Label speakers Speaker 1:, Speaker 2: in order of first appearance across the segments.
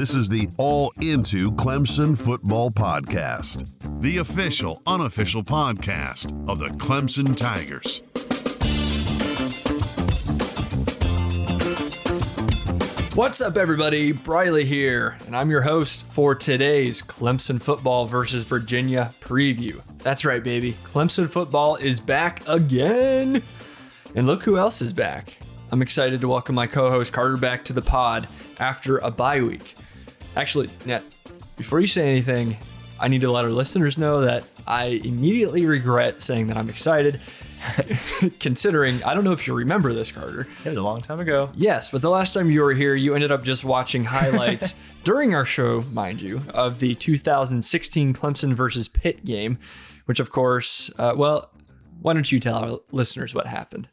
Speaker 1: This is the All Into Clemson Football Podcast, the official, unofficial podcast of the Clemson Tigers.
Speaker 2: What's up, everybody? Briley here, and I'm your host for today's Clemson football versus Virginia preview. That's right, baby. Clemson football is back again. And look who else is back. I'm excited to welcome my co host Carter back to the pod after a bye week. Actually, Net, before you say anything, I need to let our listeners know that I immediately regret saying that I'm excited. Considering, I don't know if you remember this, Carter.
Speaker 3: It was a long time ago.
Speaker 2: Yes, but the last time you were here, you ended up just watching highlights during our show, mind you, of the 2016 Clemson versus Pitt game, which, of course, uh, well, why don't you tell our listeners what happened?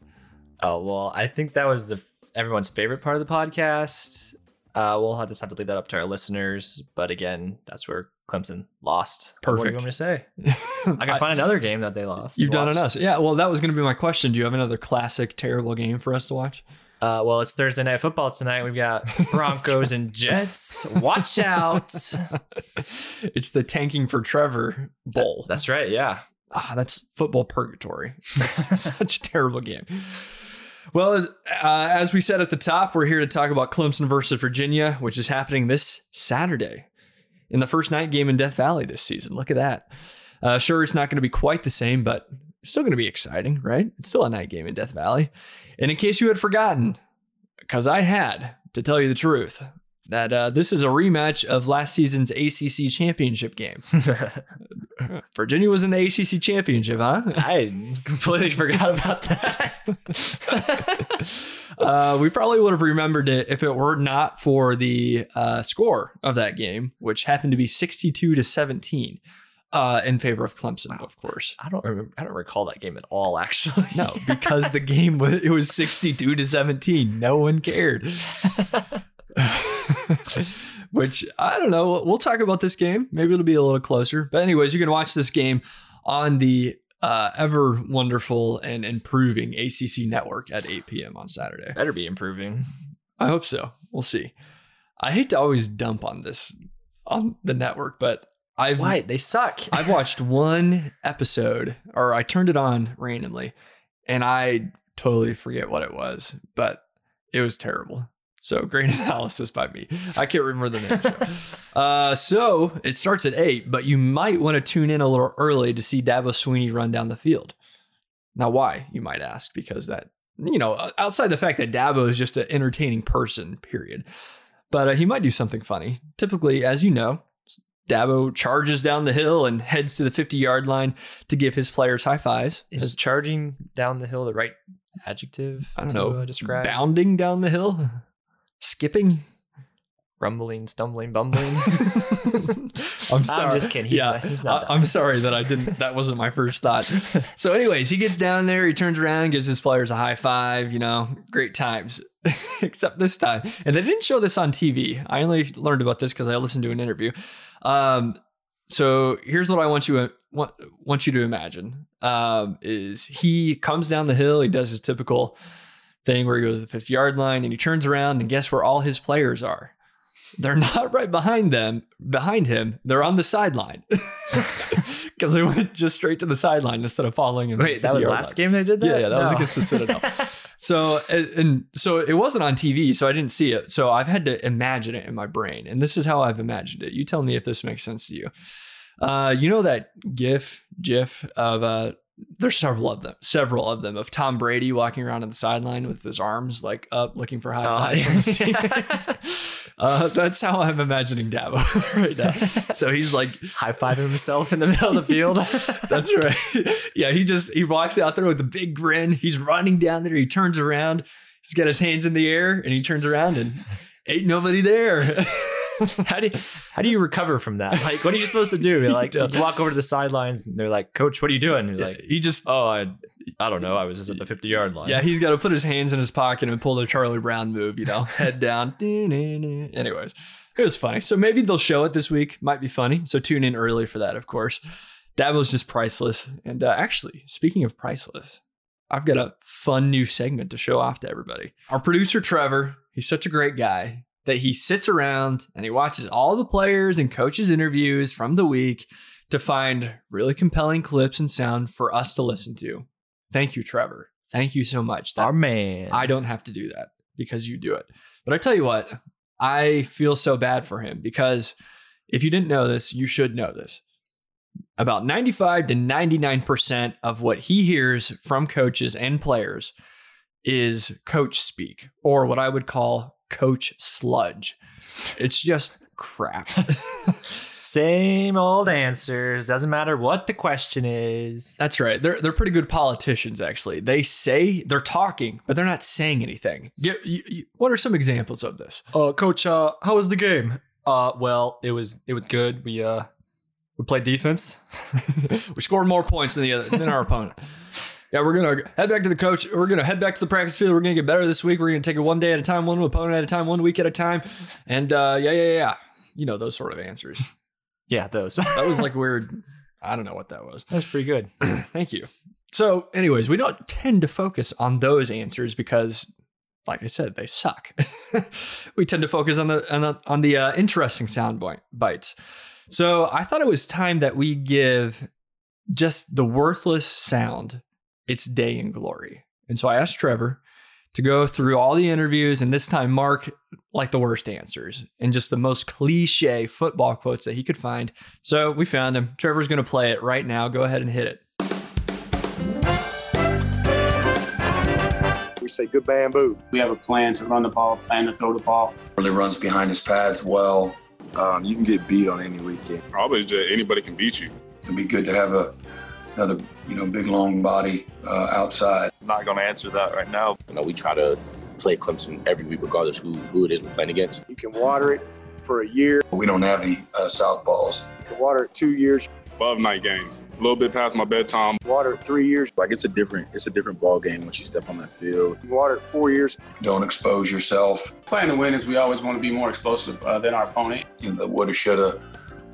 Speaker 3: Oh well, I think that was the everyone's favorite part of the podcast. Uh, we'll have to have to leave that up to our listeners. But again, that's where Clemson lost. Perfect. What do you
Speaker 2: Perfect.
Speaker 3: want me to say? I can find another game that they lost.
Speaker 2: You've done
Speaker 3: Watch.
Speaker 2: on us. Yeah, well, that was going to be my question. Do you have another classic, terrible game for us to watch?
Speaker 3: Uh, well, it's Thursday night football tonight. We've got Broncos and Jets. Watch out.
Speaker 2: It's the Tanking for Trevor Bowl.
Speaker 3: That's right. Yeah.
Speaker 2: ah, that's football purgatory. That's such a terrible game. Well, as, uh, as we said at the top, we're here to talk about Clemson versus Virginia, which is happening this Saturday in the first night game in Death Valley this season. Look at that. Uh, sure, it's not going to be quite the same, but it's still going to be exciting, right? It's still a night game in Death Valley. And in case you had forgotten, because I had to tell you the truth, that uh, this is a rematch of last season's ACC championship game. Virginia was in the ACC championship, huh?
Speaker 3: I completely forgot about that.
Speaker 2: uh, we probably would have remembered it if it were not for the uh, score of that game, which happened to be 62 to 17 uh, in favor of Clemson, of course.
Speaker 3: I don't remember. I don't recall that game at all. Actually,
Speaker 2: No, because the game was it was 62 to 17. No one cared. Which I don't know. We'll talk about this game. Maybe it'll be a little closer. But anyways, you can watch this game on the uh, ever wonderful and improving ACC network at 8 p.m. on Saturday.
Speaker 3: better be improving.
Speaker 2: I hope so. We'll see. I hate to always dump on this on the network, but I've
Speaker 3: Why they suck?
Speaker 2: I've watched one episode, or I turned it on randomly, and I totally forget what it was, but it was terrible. So great analysis by me. I can't remember the name. So. Uh, so it starts at eight, but you might want to tune in a little early to see Dabo Swinney run down the field. Now, why you might ask? Because that you know, outside the fact that Dabo is just an entertaining person, period. But uh, he might do something funny. Typically, as you know, Dabo charges down the hill and heads to the 50 yard line to give his players high fives.
Speaker 3: Is charging down the hill the right adjective?
Speaker 2: I don't
Speaker 3: to,
Speaker 2: know,
Speaker 3: uh, describe
Speaker 2: bounding down the hill, skipping.
Speaker 3: rumbling, stumbling, bumbling.
Speaker 2: I'm sorry.
Speaker 3: I'm just kidding. He's
Speaker 2: yeah,
Speaker 3: not- he's not
Speaker 2: I, am sorry that I didn't. That wasn't my first thought. so, anyways, he gets down there. He turns around, gives his players a high five. You know, great times. Except this time, and they didn't show this on TV. I only learned about this because I listened to an interview. Um, so here's what I want you want, want you to imagine: um, is he comes down the hill, he does his typical thing where he goes to the 50 yard line, and he turns around, and guess where all his players are? They're not right behind them, behind him. They're on the sideline because they went just straight to the sideline instead of following him.
Speaker 3: Wait, that was
Speaker 2: 50-yard
Speaker 3: last
Speaker 2: line.
Speaker 3: game they did that?
Speaker 2: Yeah, yeah, that was against the Citadel. So and, and so it wasn't on TV, so I didn't see it. So I've had to imagine it in my brain, and this is how I've imagined it. You tell me if this makes sense to you. Uh, you know that GIF, GIF of uh, there's several of them, several of them of Tom Brady walking around on the sideline with his arms like up, looking for high
Speaker 3: Oh,
Speaker 2: five. from his uh, that's how I'm imagining Dabo right now. So he's like
Speaker 3: high fiving himself in the middle of the field.
Speaker 2: that's right. Yeah, he just he walks out there with a big grin. He's running down there. He turns around. He's got his hands in the air, and he turns around and ain't nobody there.
Speaker 3: how do you, how do you recover from that? Like, what are you supposed to do? You're like, you walk over to the sidelines, and they're like, "Coach, what are you doing?" You're like,
Speaker 2: he just
Speaker 3: "Oh, I, I don't know. I was just at the 50 yard line."
Speaker 2: yeah, he's got to put his hands in his pocket and pull the Charlie Brown move. You know, head down. Anyways, it was funny. So maybe they'll show it this week. Might be funny. So tune in early for that, of course. That was just priceless. And uh, actually, speaking of priceless, I've got a fun new segment to show off to everybody. Our producer Trevor, he's such a great guy that he sits around and he watches all the players and coaches interviews from the week to find really compelling clips and sound for us to listen to. Thank you, Trevor. Thank you so much. That-
Speaker 3: Our man.
Speaker 2: I don't have to do that because you do it. But I tell you what, I feel so bad for him because if you didn't know this, you should know this. About 95 to 99% of what he hears from coaches and players is coach speak or what I would call coach sludge. It's just crap.
Speaker 3: Same old answers. Doesn't matter what the question is.
Speaker 2: That's right. They're they're pretty good politicians actually. They say they're talking, but they're not saying anything. Get, you, you, what are some examples of this?
Speaker 3: Uh, coach, uh, how was the game? Uh, well, it was it was good. We uh, we played defense.
Speaker 2: we scored more points than the other than our opponent. Yeah, we're gonna head back to the coach. We're gonna head back to the practice field. We're gonna get better this week. We're gonna take it one day at a time, one opponent at a time, one week at a time. And uh, yeah, yeah, yeah. You know those sort of answers.
Speaker 3: Yeah, those.
Speaker 2: That was like weird. I don't know what that was.
Speaker 3: that was pretty good.
Speaker 2: Thank you. So, anyways, we don't tend to focus on those answers because, like I said, they suck. we tend to focus on the on the, on the uh, interesting sound bite- bites. So, I thought it was time that we give just the worthless sound its day in glory. And so I asked Trevor to go through all the interviews and this time mark like the worst answers and just the most cliche football quotes that he could find. So we found him. Trevor's going to play it right now. Go ahead and hit it.
Speaker 4: We say good bamboo.
Speaker 5: We have a plan to run the ball, plan to throw the ball.
Speaker 6: really runs behind his pads well.
Speaker 7: Um, you can get beat on any weekend.
Speaker 8: Probably just anybody can beat you.
Speaker 6: It'd be good to have a another you know big long body uh, outside.
Speaker 9: I'm not going to answer that right now.
Speaker 10: You know, we try to play Clemson every week, regardless who, who it is we're playing against.
Speaker 4: You can water it for a year.
Speaker 6: We don't have any uh, southpaws.
Speaker 4: You can water it two years.
Speaker 8: Above night games. A little bit past my bedtime.
Speaker 4: Water it three years.
Speaker 7: Like it's a different, it's a different ball game once you step on that field.
Speaker 4: You water it four years.
Speaker 6: Don't expose yourself.
Speaker 5: Plan to win is we always want to be more explosive uh, than our opponent.
Speaker 6: You know, the woulda, shoulda,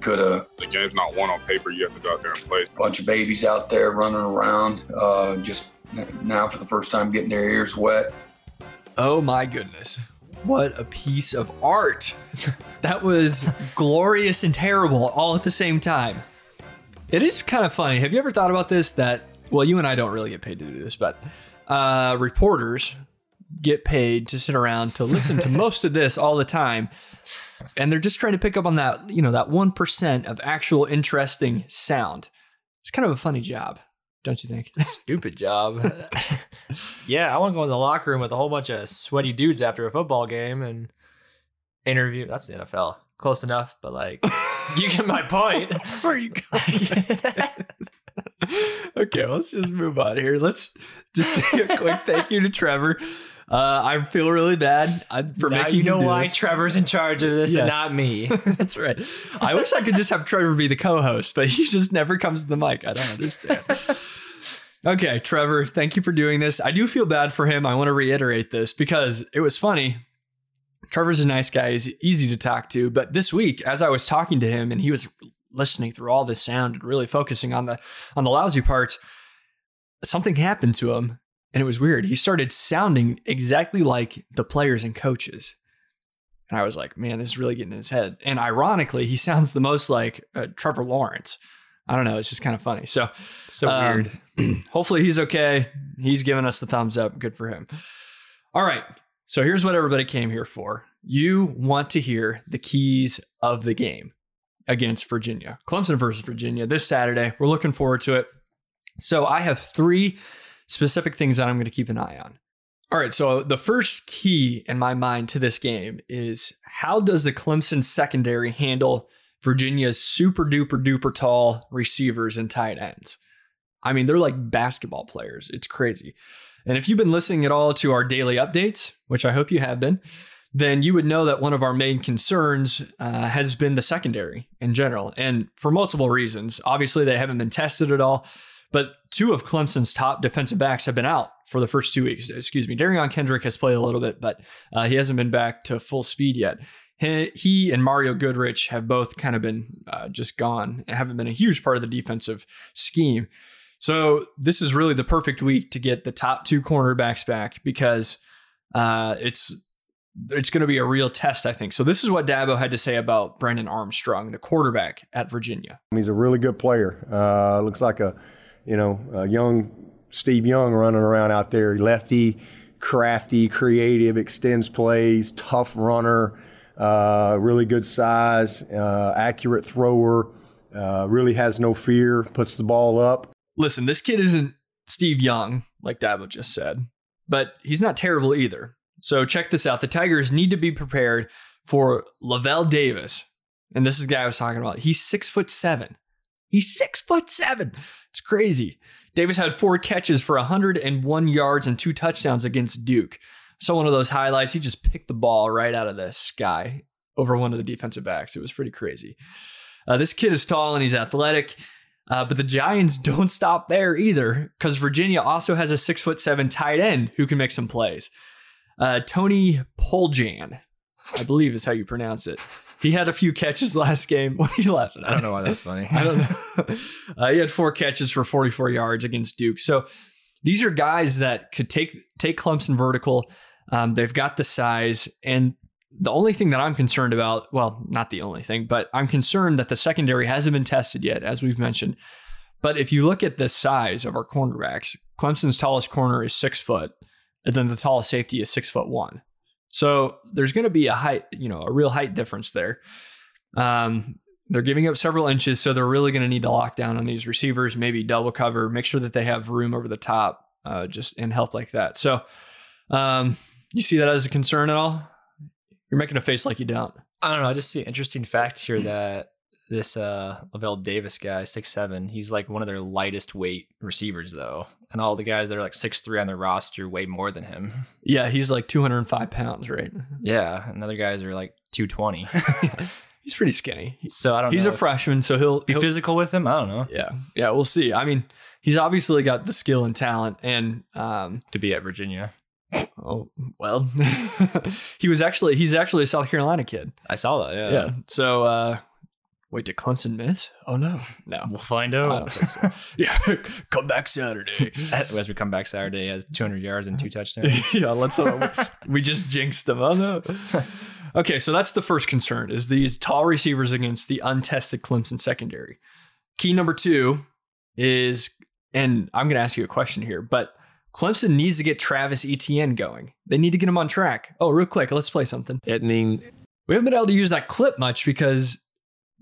Speaker 6: coulda.
Speaker 8: The game's not won on paper. You have to go out there and play.
Speaker 6: A bunch of babies out there running around, uh, just now for the first time getting their ears wet.
Speaker 2: Oh my goodness. What a piece of art. that was glorious and terrible all at the same time. It is kind of funny. Have you ever thought about this? That, well, you and I don't really get paid to do this, but uh, reporters get paid to sit around to listen to most of this all the time. And they're just trying to pick up on that, you know, that 1% of actual interesting sound. It's kind of a funny job, don't you think?
Speaker 3: It's a stupid job. yeah, I want to go in the locker room with a whole bunch of sweaty dudes after a football game and interview. That's the NFL. Close enough, but like, you get my point.
Speaker 2: Where are you going? okay, let's just move on here. Let's just say a quick thank you to Trevor. Uh, I feel really bad uh, for
Speaker 3: now
Speaker 2: making
Speaker 3: you know why
Speaker 2: this.
Speaker 3: Trevor's in charge of this and not me.
Speaker 2: That's right. I wish I could just have Trevor be the co-host, but he just never comes to the mic. I don't understand. okay, Trevor, thank you for doing this. I do feel bad for him. I want to reiterate this because it was funny. Trevor's a nice guy. He's easy to talk to. But this week, as I was talking to him and he was listening through all this sound and really focusing on the on the lousy parts, something happened to him and it was weird. He started sounding exactly like the players and coaches. And I was like, man, this is really getting in his head. And ironically, he sounds the most like uh, Trevor Lawrence. I don't know. It's just kind of funny. So,
Speaker 3: So
Speaker 2: um,
Speaker 3: weird.
Speaker 2: hopefully he's okay. He's giving us the thumbs up. Good for him. All right. So here's what everybody came here for. You want to hear the keys of the game against Virginia. Clemson versus Virginia this Saturday. We're looking forward to it. So I have three specific things that I'm going to keep an eye on. All right, so the first key in my mind to this game is how does the Clemson secondary handle Virginia's super duper duper tall receivers and tight ends? I mean, they're like basketball players. It's crazy. And if you've been listening at all to our daily updates, which I hope you have been, then you would know that one of our main concerns uh, has been the secondary in general, and for multiple reasons. Obviously, they haven't been tested at all, but two of Clemson's top defensive backs have been out for the first two weeks. Excuse me. Derion Kendrick has played a little bit, but uh, he hasn't been back to full speed yet. He, he and Mario Goodrich have both kind of been uh, just gone and haven't been a huge part of the defensive scheme. So this is really the perfect week to get the top two cornerbacks back because uh, it's it's going to be a real test, I think. So this is what Dabo had to say about Brennan Armstrong, the quarterback at Virginia.
Speaker 11: He's a really good player. Uh, looks like a, you know, young Steve Young running around out there. Lefty, crafty, creative, extends plays, tough runner, uh, really good size, uh, accurate thrower. Uh, really has no fear. Puts the ball up.
Speaker 2: Listen, this kid isn't Steve Young, like Dabo just said, but he's not terrible either. So check this out. The Tigers need to be prepared for Lavel Davis. And this is the guy I was talking about. He's six foot seven. He's six foot seven. It's crazy. Davis had four catches for 101 yards and two touchdowns against Duke. So one of those highlights, he just picked the ball right out of the sky over one of the defensive backs. It was pretty crazy. Uh, this kid is tall and he's athletic. Uh, but the Giants don't stop there either, because Virginia also has a six foot seven tight end who can make some plays. Uh, Tony Poljan, I believe is how you pronounce it. He had a few catches last game. What are you laughing at?
Speaker 3: I don't know why that's funny.
Speaker 2: I don't know. Uh, he had four catches for 44 yards against Duke. So these are guys that could take take Clemson vertical. Um, they've got the size, and the only thing that I'm concerned about, well, not the only thing, but I'm concerned that the secondary hasn't been tested yet, as we've mentioned. But if you look at the size of our cornerbacks, Clemson's tallest corner is six foot, and then the tallest safety is six foot one. So there's going to be a height, you know, a real height difference there. Um, they're giving up several inches, so they're really going to need to lock down on these receivers, maybe double cover, make sure that they have room over the top, uh, just and help like that. So, um, you see that as a concern at all? You're making a face like you don't.
Speaker 3: I don't know. I just see an interesting fact here that this uh Lavel Davis guy, six seven, he's like one of their lightest weight receivers though. And all the guys that are like six three on their roster weigh more than him.
Speaker 2: Yeah, he's like 205 pounds, right?
Speaker 3: Yeah. And other guys are like two twenty.
Speaker 2: he's pretty skinny.
Speaker 3: So I don't know.
Speaker 2: He's
Speaker 3: know.
Speaker 2: a freshman, so he'll
Speaker 3: be
Speaker 2: he'll-
Speaker 3: physical with him. I don't know.
Speaker 2: Yeah, yeah, we'll see. I mean, he's obviously got the skill and talent, and um,
Speaker 3: To be at Virginia.
Speaker 2: oh well, he was actually he's actually a South Carolina kid.
Speaker 3: I saw that, yeah.
Speaker 2: Yeah. So uh, wait, did Clemson miss? Oh no, no.
Speaker 3: We'll find
Speaker 2: I
Speaker 3: out.
Speaker 2: don't think so. yeah, come back Saturday.
Speaker 3: As we come back Saturday, has 200 yards and two touchdowns.
Speaker 2: yeah, let's. Uh, we just jinxed them. Oh no. Okay, so that's the first concern: is these tall receivers against the untested Clemson secondary. Key number two is, and I'm going to ask you a question here, but Clemson needs to get Travis Etienne going. They need to get him on track. Oh, real quick, let's play something.
Speaker 12: I mean,
Speaker 2: We haven't been able to use that clip much because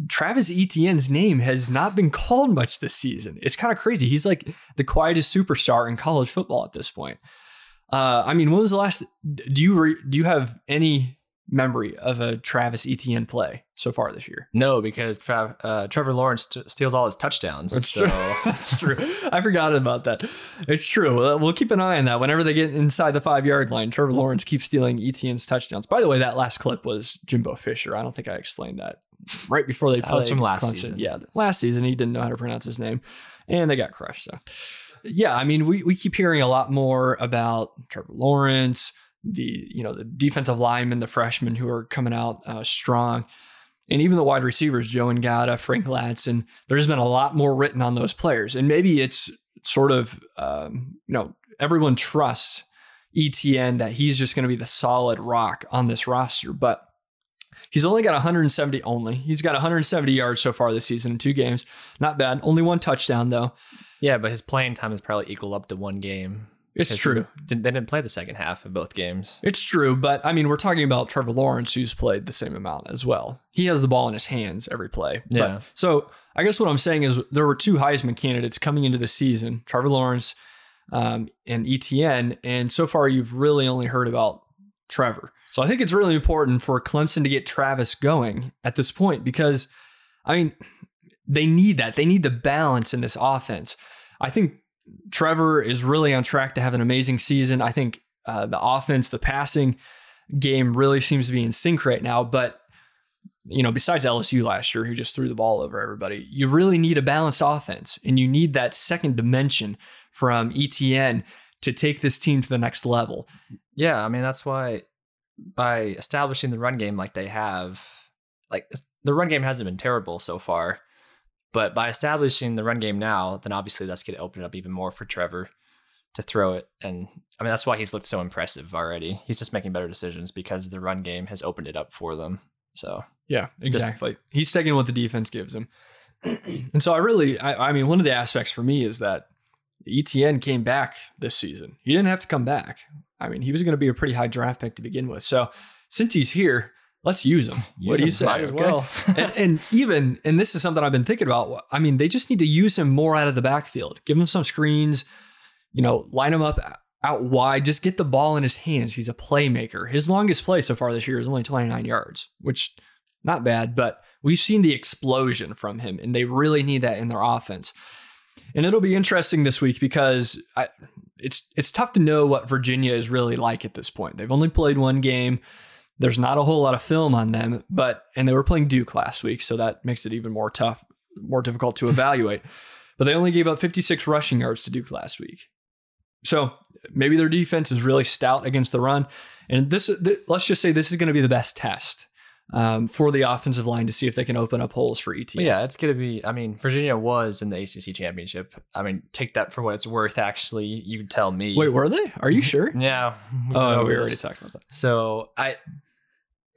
Speaker 2: Travis Etienne's name has not been called much this season. It's kind of crazy. He's like the quietest superstar in college football at this point. Uh, I mean, when was the last? Do you re, do you have any memory of a Travis Etienne play so far this year?
Speaker 3: No, because Trav, uh, Trevor Lawrence st- steals all his touchdowns.
Speaker 2: That's
Speaker 3: so
Speaker 2: true. That's true. I forgot about that. It's true. Well, We'll keep an eye on that. Whenever they get inside the five yard line, Trevor Lawrence keeps stealing Etienne's touchdowns. By the way, that last clip was Jimbo Fisher. I don't think I explained that right before they
Speaker 3: That was
Speaker 2: played
Speaker 3: from last
Speaker 2: Clemson.
Speaker 3: season.
Speaker 2: Yeah, last season he didn't know how to pronounce his name, and they got crushed. So, yeah, I mean, we we keep hearing a lot more about Trevor Lawrence, the you know the defensive linemen, the freshmen who are coming out uh, strong and even the wide receivers, Joe Ngata, Frank Ladson, there's been a lot more written on those players. And maybe it's sort of, um, you know, everyone trusts Etienne that he's just going to be the solid rock on this roster. But he's only got 170 only. He's got 170 yards so far this season in two games. Not bad. Only one touchdown, though.
Speaker 3: yeah, but his playing time is probably equal up to one game.
Speaker 2: It's true.
Speaker 3: they didn't play the second half of both games.
Speaker 2: It's true, but I mean, we're talking about Trevor Lawrence, who's played the same amount as well. He has the ball in his hands every play. But-
Speaker 3: Yeah.
Speaker 2: so I guess what I'm saying is there were two Heisman candidates coming into the season: Trevor Lawrence um, and Etienne. And so far, you've really only heard about Trevor. So I think it's really important for Clemson to get Travis going at this point because, I mean, they need that. They need the balance in this offense. I think Trevor is really on track to have an amazing season. I think uh, the offense, the passing game really seems to be in sync right now. But, you know, besides LSU last year, who just threw the ball over everybody, you really need a balanced offense and you need that second dimension from Etienne to take this team to the next level.
Speaker 3: Yeah, I mean that's why by establishing the run game like they have, like the run game hasn't been terrible so far, but by establishing the run game now, then obviously that's going to open it up even more for Trevor. to throw it. And I mean, that's why he's looked so impressive already. He's just making better decisions because the run game has opened it up for them. So,
Speaker 2: yeah, exactly. Just, He's taking what the defense gives him. and so I really, I, I mean, one of the aspects for me is that Etienne came back this season. He didn't have to come back. I mean, he was going to be a pretty high draft pick to begin with. So since he's here, let's use him.
Speaker 3: Use
Speaker 2: what do you say?
Speaker 3: might as well.
Speaker 2: and, and even, and this is something I've been thinking about. I mean, they just need to use him more out of the backfield. Give him some screens, you know, line him up out wide. Just get the ball in his hands. He's a playmaker. His longest play so far this year is only 29 yards, which not bad, but we've seen the explosion from him, and they really need that in their offense. And it'll be interesting this week because I, it's it's tough to know what Virginia is really like at this point. They've only played one game. There's not a whole lot of film on them, but and they were playing Duke last week, so that makes it even more tough, more difficult to evaluate. but they only gave up 56 rushing yards to Duke last week. So maybe their defense is really stout against the run. And this, th- let's just say this is going to be the best test um, for the offensive line to see if they can open up holes for ET.
Speaker 3: Yeah, it's going to be. I mean, Virginia was in the ACC championship. I mean, take that for what it's worth. Actually, you tell me.
Speaker 2: Wait, were they? Are you sure?
Speaker 3: yeah.
Speaker 2: Oh, we already talked about that.
Speaker 3: So I,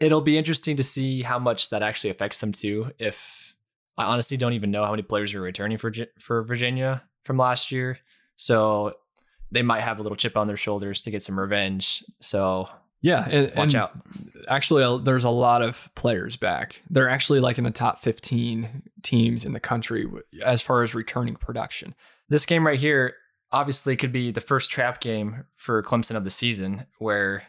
Speaker 3: it'll be interesting to see how much that actually affects them too. If I honestly don't even know how many players are returning for for Virginia from last year, so they might have a little chip on their shoulders to get some revenge. So
Speaker 2: yeah, and,
Speaker 3: watch
Speaker 2: and
Speaker 3: out.
Speaker 2: Actually, there's a lot of players back. They're actually like in the top 15 teams in the country as far as returning production.
Speaker 3: This game right here obviously could be the first trap game for Clemson of the season, where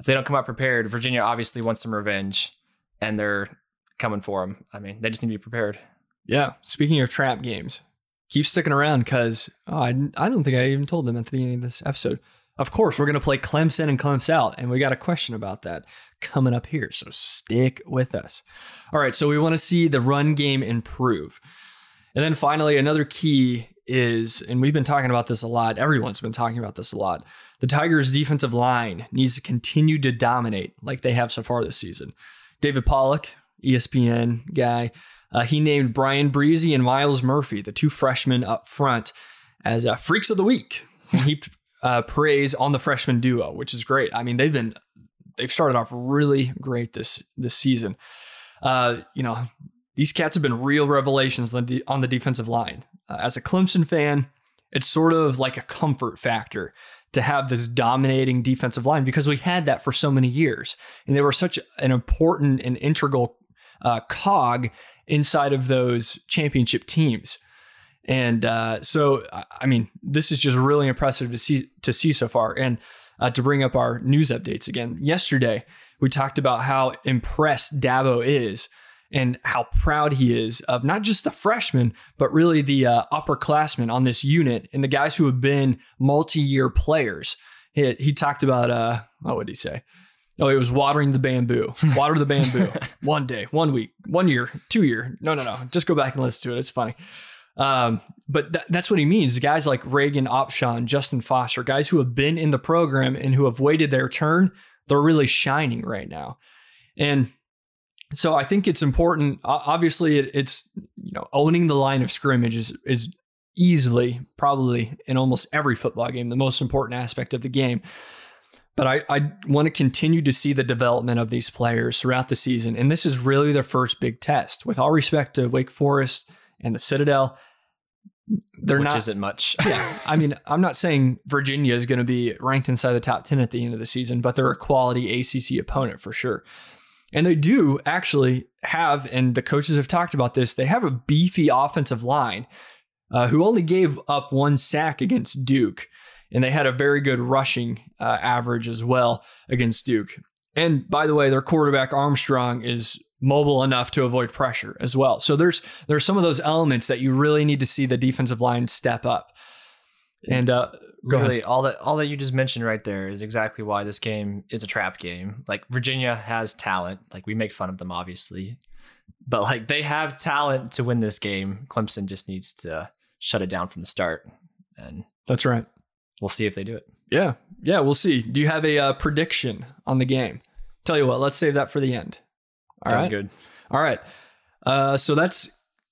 Speaker 3: if they don't come out prepared, Virginia obviously wants some revenge, and they're coming for them. I mean, they just need to be prepared.
Speaker 2: Yeah. Speaking of trap games, keep sticking around because oh, I, I don't think I even told them at the beginning of this episode. Of course, we're going to play Clemson and Clemson out, and we got a question about that coming up here. So stick with us. All right, so we want to see the run game improve. And then finally, another key is, and we've been talking about this a lot, everyone's been talking about this a lot. The Tigers' defensive line needs to continue to dominate like they have so far this season. David Pollack, ESPN guy, uh, he named Bryan Bresee and Myles Murphy, the two freshmen up front, as uh, freaks of the week. He uh, praise on the freshman duo, which is great. I mean, they've been they've started off really great this this season. Uh, you know, these cats have been real revelations on the, defensive line. Uh, as a Clemson fan, it's sort of like a comfort factor to have this dominating defensive line because we had that for so many years, and they were such an important and integral uh, cog inside of those championship teams. And uh, so, I mean, this is just really impressive to see to see so far. And uh, to bring up our news updates again, yesterday we talked about how impressed Dabo is and how proud he is of not just the freshmen, but really the uh, upperclassmen on this unit and the guys who have been multi-year players. He, he talked about uh, what would he say? Oh, it was watering the bamboo. Water the bamboo. one day, one week, one year, two year. No, no, no. Just go back and listen to it. It's funny. Um, but th- that's what he means. Guys like Regan Upshaw, Justin Foster, guys who have been in the program and who have waited their turn, they're really shining right now. And so I think it's important. Obviously, it, it's you know owning the line of scrimmage is is easily probably in almost every football game the most important aspect of the game. But I, I want to continue to see the development of these players throughout the season. And this is really their first big test. With all respect to Wake Forest and the Citadel, they're
Speaker 3: Which
Speaker 2: not
Speaker 3: isn't much.
Speaker 2: yeah, I mean, I'm not saying Virginia is going to be ranked inside the top 10 at the end of the season, but they're a quality ACC opponent for sure. And they do actually have, and the coaches have talked about this, they have a beefy offensive line uh, who only gave up one sack against Duke. And they had a very good rushing uh, average as well against Duke. And by the way, their quarterback Armstrong is mobile enough to avoid pressure as well. So there's there's some of those elements that you really need to see the defensive line step up. And uh,
Speaker 3: Literally, all that all that you just mentioned right there is exactly why this game is a trap game. Like Virginia has talent. Like we make fun of them, obviously, but like they have talent to win this game. Clemson just needs to shut it down from the start, and
Speaker 2: that's right.
Speaker 3: We'll see if they do it.
Speaker 2: Yeah, yeah, we'll see. Do you have a uh, prediction on the game? Tell you what, let's save that for the end. All
Speaker 3: Sounds
Speaker 2: right.
Speaker 3: good.
Speaker 2: All right. Uh, so that's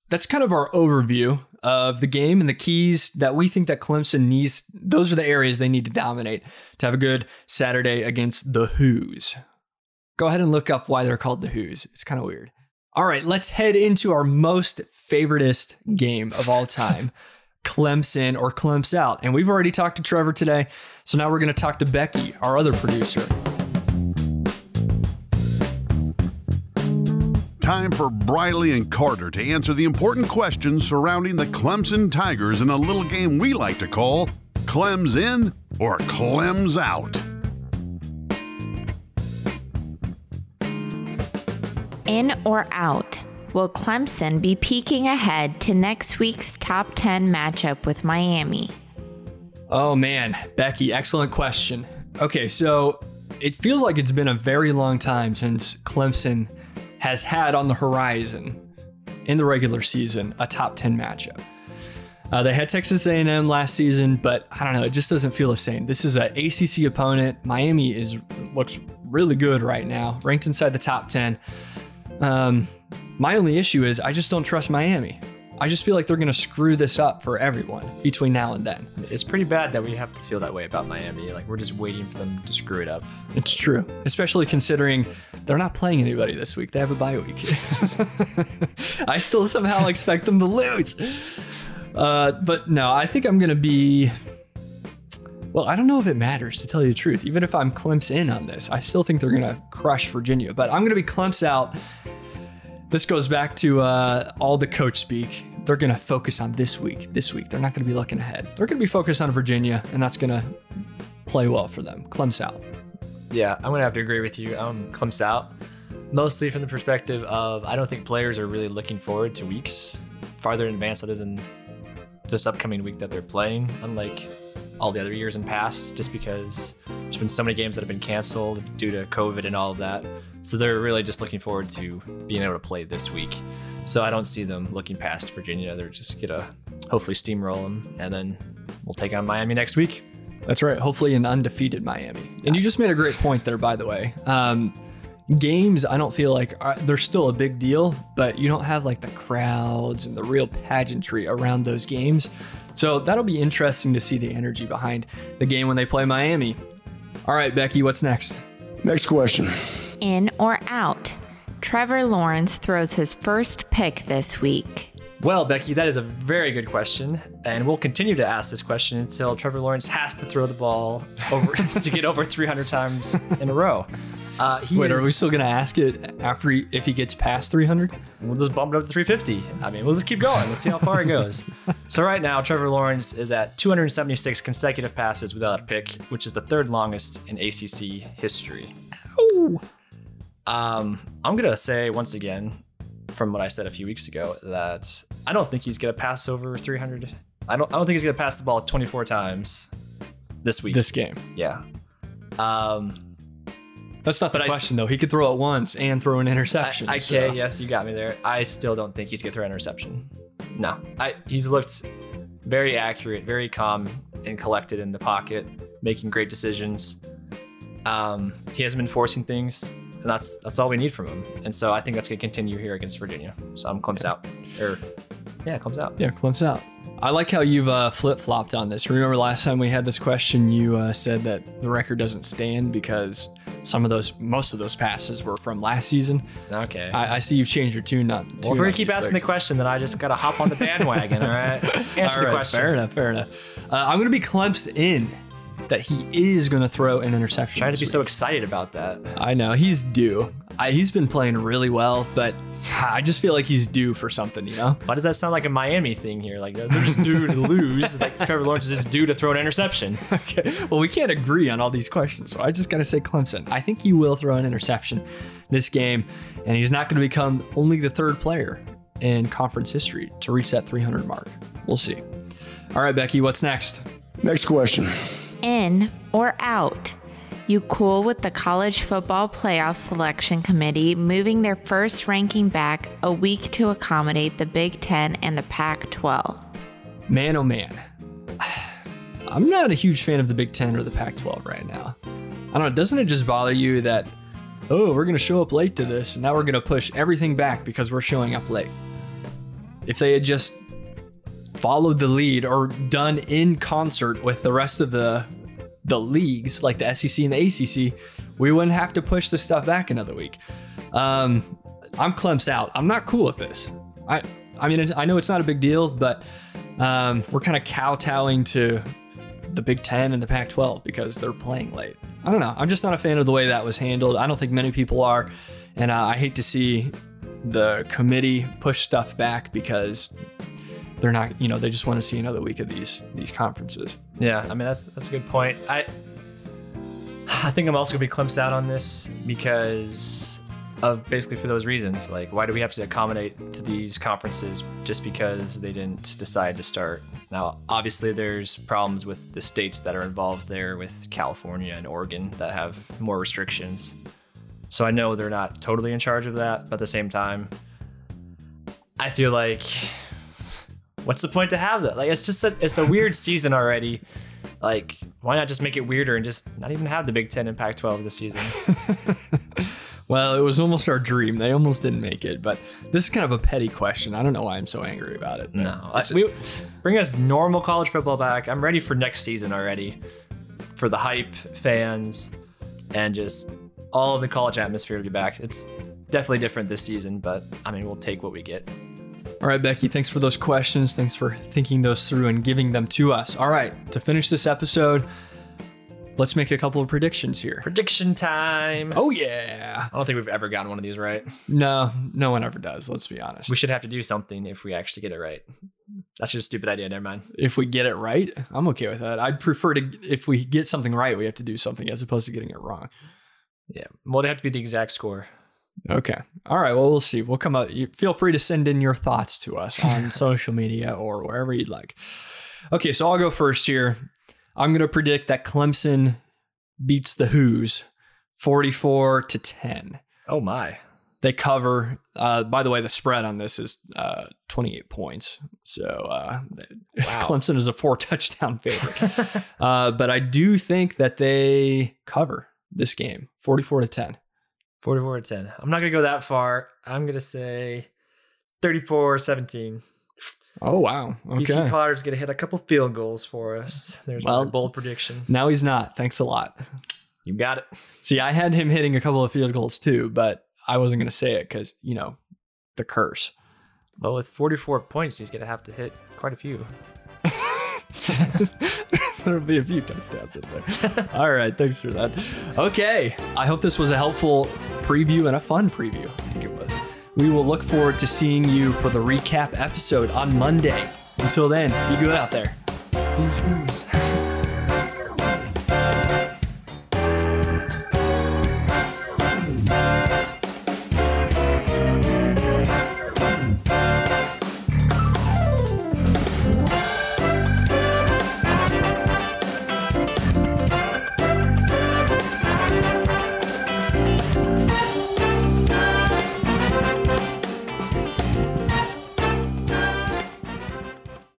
Speaker 2: that's kind of our overview of the game and the keys that we think that Clemson needs. Those are the areas they need to dominate to have a good Saturday against the Hoos. Go ahead and look up why they're called the Hoos. It's kind of weird. All right, let's head into our most favoritist game of all time. Clemson or Clemps out. And we've already talked to Trevor today. So now we're going to talk to Becky, our other producer.
Speaker 1: Time for Briley and Carter to answer the important questions surrounding the Clemson Tigers in a little game we like to call Clems In or Clems Out.
Speaker 12: In or out? Will Clemson be peeking ahead to next week's top 10 matchup with Miami?
Speaker 2: Oh man, Becky, excellent question. Okay, so it feels like it's been a very long time since Clemson has had on the horizon in the regular season a top 10 matchup. Uh, they had Texas A&M last season, but I don't know, it just doesn't feel the same. This is an ACC opponent. Miami is looks really good right now, ranked inside the top 10. Um, my only issue is I just don't trust Miami. I just feel like they're going to screw this up for everyone between now and then.
Speaker 3: It's pretty bad that we have to feel that way about Miami. Like we're just waiting for them to screw it up.
Speaker 2: It's true, especially considering they're not playing anybody this week. They have a bye week. I still somehow expect them to lose. Uh, but no, I think I'm going to be. Well, I don't know if it matters to tell you the truth. Even if I'm Clemps in on this, I still think they're going to crush Virginia. But I'm going to be Clemps out. This goes back to uh, all the coach speak. They're going to focus on this week. This week, they're not going to be looking ahead. They're going to be focused on Virginia, and that's going to play well for them. Clemps out.
Speaker 3: Yeah, I'm going to have to agree with you. I'm Clemps out, mostly from the perspective of I don't think players are really looking forward to weeks farther in advance other than this upcoming week that they're playing, unlike all the other years in past, just because there's been so many games that have been canceled due to COVID and all of that. So they're really just looking forward to being able to play this week. So I don't see them looking past Virginia. They're just gonna hopefully steamroll them, and then we'll take on Miami next week.
Speaker 2: That's right. Hopefully, an undefeated Miami. And you just made a great point there, by the way. Um, games, I don't feel like are, they're still a big deal, but you don't have like the crowds and the real pageantry around those games. So that'll be interesting to see the energy behind the game when they play Miami. All right, Becky, what's next?
Speaker 11: Next question.
Speaker 12: In or out? Trevor Lawrence throws his first pick this week.
Speaker 3: Well, Becky, that is a very good question, and we'll continue to ask this question until Trevor Lawrence has to throw the ball over to get over 300 times in a row.
Speaker 2: Uh, Wait, is, are we still going to ask it after he, if he gets past 300?
Speaker 3: We'll just bump it up to 350. I mean, we'll just keep going. Let's see how far it goes. so right now, Trevor Lawrence is at 276 consecutive passes without a pick, which is the third longest in ACC history.
Speaker 2: Ooh.
Speaker 3: Um, I'm gonna say once again, from what I said a few weeks ago, that I don't think he's gonna pass over 300. I don't. I don't think he's gonna pass the ball 24 times this week.
Speaker 2: This game.
Speaker 3: Yeah. Um,
Speaker 2: that's not the question, though. He could throw it once and throw an interception.
Speaker 3: I, okay, so. yes, you got me there. I still don't think he's gonna throw an interception. No, I, he's looked very accurate, very calm and collected in the pocket, making great decisions. Um, he hasn't been forcing things and that's that's all we need from him. And so I think that's going to continue here against Virginia. So I'm Clemps yeah. out. Or yeah, Clemps out.
Speaker 2: Yeah, Clemps out. I like how you've uh, flip flopped on this. Remember last time we had this question, you uh, said that the record doesn't stand because some of those, most of those passes were from last season.
Speaker 3: Okay.
Speaker 2: I, I see you've changed your tune. Not
Speaker 3: well, if we're gonna keep asking the question, then I just gotta hop on the bandwagon. all right. Answer
Speaker 2: all
Speaker 3: right, the question.
Speaker 2: Fair enough. Fair enough. Uh, I'm gonna be Clemps in that he is going to throw an interception.
Speaker 3: I'm Trying to be
Speaker 2: week.
Speaker 3: so excited about that.
Speaker 2: I know he's due. I, he's been playing really well, but I just feel like he's due for something, you know?
Speaker 3: Why does that sound like a Miami thing here? Like they're just due to lose. Like Trevor Lawrence is just due to throw an interception.
Speaker 2: okay. Well, we can't agree on all these questions, so I just got to say Clemson. I think he will throw an interception this game, and he's not going to become only the third player in conference history to reach that 300 mark. We'll see. All right, Becky, what's next?
Speaker 11: Next question
Speaker 12: in or out? You cool with the College Football Playoff Selection Committee moving their first ranking back a week to accommodate the Big Ten and the Pac 12?
Speaker 2: Man, oh man. I'm not a huge fan of the Big Ten or the Pac 12 right now. I don't know, doesn't it just bother you that, oh, we're going to show up late to this, and now we're going to push everything back because we're showing up late? if they had just followed the lead or done in concert with the rest of the the leagues like the SEC and the ACC, we wouldn't have to push this stuff back another week. Um, I'm Clem's out. I'm not cool with this. I I mean I know it's not a big deal, but um, we're kind of kowtowing to the Big Ten and the Pac-12 because they're playing late. I don't know. I'm just not a fan of the way that was handled. I don't think many people are, and uh, I hate to see the committee push stuff back because they're not. You know, they just want to see another week of these these conferences.
Speaker 3: Yeah, I mean that's that's a good point. I I think I'm also gonna be Clem's out on this because of basically for those reasons. Like, why do we have to accommodate to these conferences just because they didn't decide to start? Now, obviously, there's problems with the states that are involved there, with California and Oregon that have more restrictions. So I know they're not totally in charge of that, but at the same time, I feel like what's the point to have that? Like, it's just a, it's a weird season already. Like, why not just make it weirder and just not even have the Big Ten and Pac-12 this season?
Speaker 2: Well, it was almost our dream. They almost didn't make it, but this is kind of a petty question. I don't know why I'm so angry about it.
Speaker 3: No, I, we bring us normal college football back. I'm ready for next season already, for the hype, fans, and just all of the college atmosphere to be back. It's definitely different this season, but I mean, we'll take what we get.
Speaker 2: All right, Becky, thanks for those questions. Thanks for thinking those through and giving them to us. All right, to finish this episode, let's make a couple of predictions here.
Speaker 3: Prediction time.
Speaker 2: Oh, yeah.
Speaker 3: I don't think we've ever gotten one of these right.
Speaker 2: No, no one ever does. Let's be honest.
Speaker 3: We should have to do something if we actually get it right. That's just a stupid idea. Never mind.
Speaker 2: If we get it right, I'm okay with that. I'd prefer to, if we get something right, we have to do something as opposed to getting it wrong.
Speaker 3: Yeah. Well, it'd have to be the exact score.
Speaker 2: Okay. All right. Well, we'll see. We'll come out. You feel free to send in your thoughts to us on social media or wherever you'd like. Okay. So I'll go first here. I'm going to predict that Clemson beats the Hoos 44 to 10.
Speaker 3: Oh, my.
Speaker 2: They cover. Uh, by the way, the spread on this is uh, 28 points. So uh, wow. Clemson is a four touchdown favorite. uh, but I do think that they cover this game 44 to 10.
Speaker 3: 44 to 10. I'm not going to go that far. I'm going to say 34 17.
Speaker 2: Oh, wow. Okay.
Speaker 3: BT Potter's going to hit a couple field goals for us. There's well, my bold prediction.
Speaker 2: Now he's not. Thanks a lot.
Speaker 3: You got it.
Speaker 2: See, I had him hitting a couple of field goals too, but I wasn't going to say it because, you know, the curse.
Speaker 3: Well, with 44 points, he's going to have to hit quite a few.
Speaker 2: There'll be a few touchdowns in there. All right, thanks for that. Okay, I hope this was a helpful preview and a fun preview, I think it was. We will look forward to seeing you for the recap episode on Monday. Until then, be good out there.